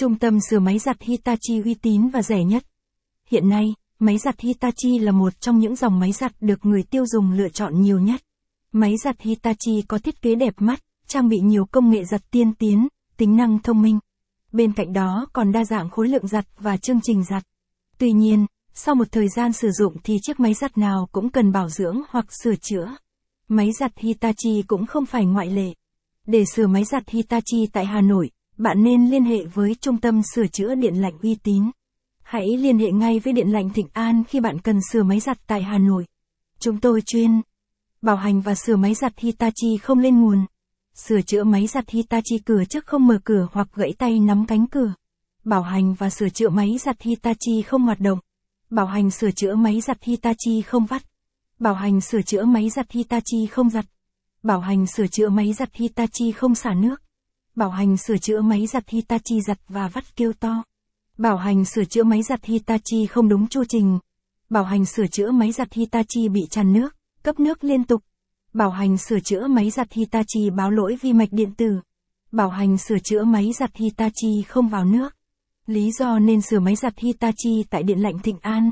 Trung tâm sửa máy giặt Hitachi uy tín và rẻ nhất. Hiện nay, máy giặt Hitachi là một trong những dòng máy giặt được người tiêu dùng lựa chọn nhiều nhất. Máy giặt Hitachi có thiết kế đẹp mắt, trang bị nhiều công nghệ giặt tiên tiến, tính năng thông minh. Bên cạnh đó còn đa dạng khối lượng giặt và chương trình giặt. Tuy nhiên, sau một thời gian sử dụng thì chiếc máy giặt nào cũng cần bảo dưỡng hoặc sửa chữa. Máy giặt Hitachi cũng không phải ngoại lệ. Để sửa máy giặt Hitachi tại Hà Nội, bạn nên liên hệ với trung tâm sửa chữa điện lạnh uy tín. Hãy liên hệ ngay với Điện lạnh Thịnh An khi bạn cần sửa máy giặt tại Hà Nội. Chúng tôi chuyên bảo hành và sửa máy giặt Hitachi không lên nguồn. Sửa chữa máy giặt Hitachi cửa trước không mở cửa hoặc gãy tay nắm cánh cửa. Bảo hành và sửa chữa máy giặt Hitachi không hoạt động. Bảo hành sửa chữa máy giặt Hitachi không vắt. Bảo hành sửa chữa máy giặt Hitachi không giặt. Bảo hành sửa chữa máy giặt Hitachi không xả nước. Bảo hành sửa chữa máy giặt Hitachi giặt và vắt kêu to. Bảo hành sửa chữa máy giặt Hitachi không đúng chu trình. Bảo hành sửa chữa máy giặt Hitachi bị tràn nước, cấp nước liên tục. Bảo hành sửa chữa máy giặt Hitachi báo lỗi vi mạch điện tử. Bảo hành sửa chữa máy giặt Hitachi không vào nước. Lý do nên sửa máy giặt Hitachi tại Điện lạnh Thịnh An.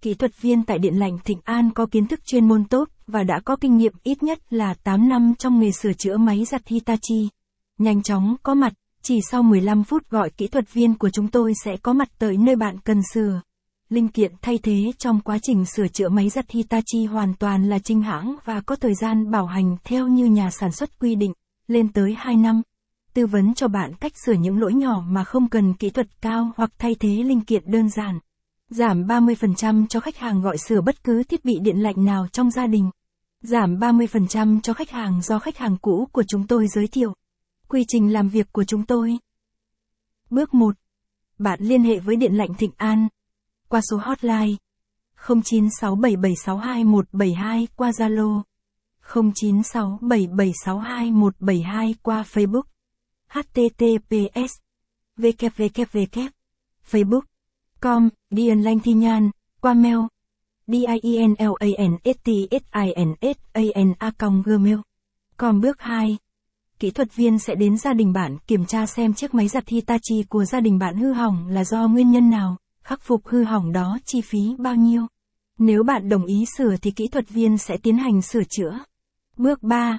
Kỹ thuật viên tại Điện lạnh Thịnh An có kiến thức chuyên môn tốt và đã có kinh nghiệm ít nhất là 8 năm trong nghề sửa chữa máy giặt Hitachi. Nhanh chóng có mặt, chỉ sau 15 phút gọi kỹ thuật viên của chúng tôi sẽ có mặt tới nơi bạn cần sửa. Linh kiện thay thế trong quá trình sửa chữa máy giặt Hitachi hoàn toàn là chính hãng và có thời gian bảo hành theo như nhà sản xuất quy định, lên tới 2 năm. Tư vấn cho bạn cách sửa những lỗi nhỏ mà không cần kỹ thuật cao hoặc thay thế linh kiện đơn giản. Giảm 30% cho khách hàng gọi sửa bất cứ thiết bị điện lạnh nào trong gia đình. Giảm 30% cho khách hàng do khách hàng cũ của chúng tôi giới thiệu. Quy trình làm việc của chúng tôi. Bước 1. Bạn liên hệ với Điện lạnh Thịnh An. Qua số hotline. 0967762172 qua Zalo. 0967762172 qua Facebook. Https www facebook com. Điền Lanh Thi Nhan. Qua mail. Dinlanstsinsan gmail. Com. Bước 2 Kỹ thuật viên sẽ đến gia đình bạn kiểm tra xem chiếc máy giặt Hitachi của gia đình bạn hư hỏng là do nguyên nhân nào, khắc phục hư hỏng đó chi phí bao nhiêu. Nếu bạn đồng ý sửa thì kỹ thuật viên sẽ tiến hành sửa chữa. Bước 3.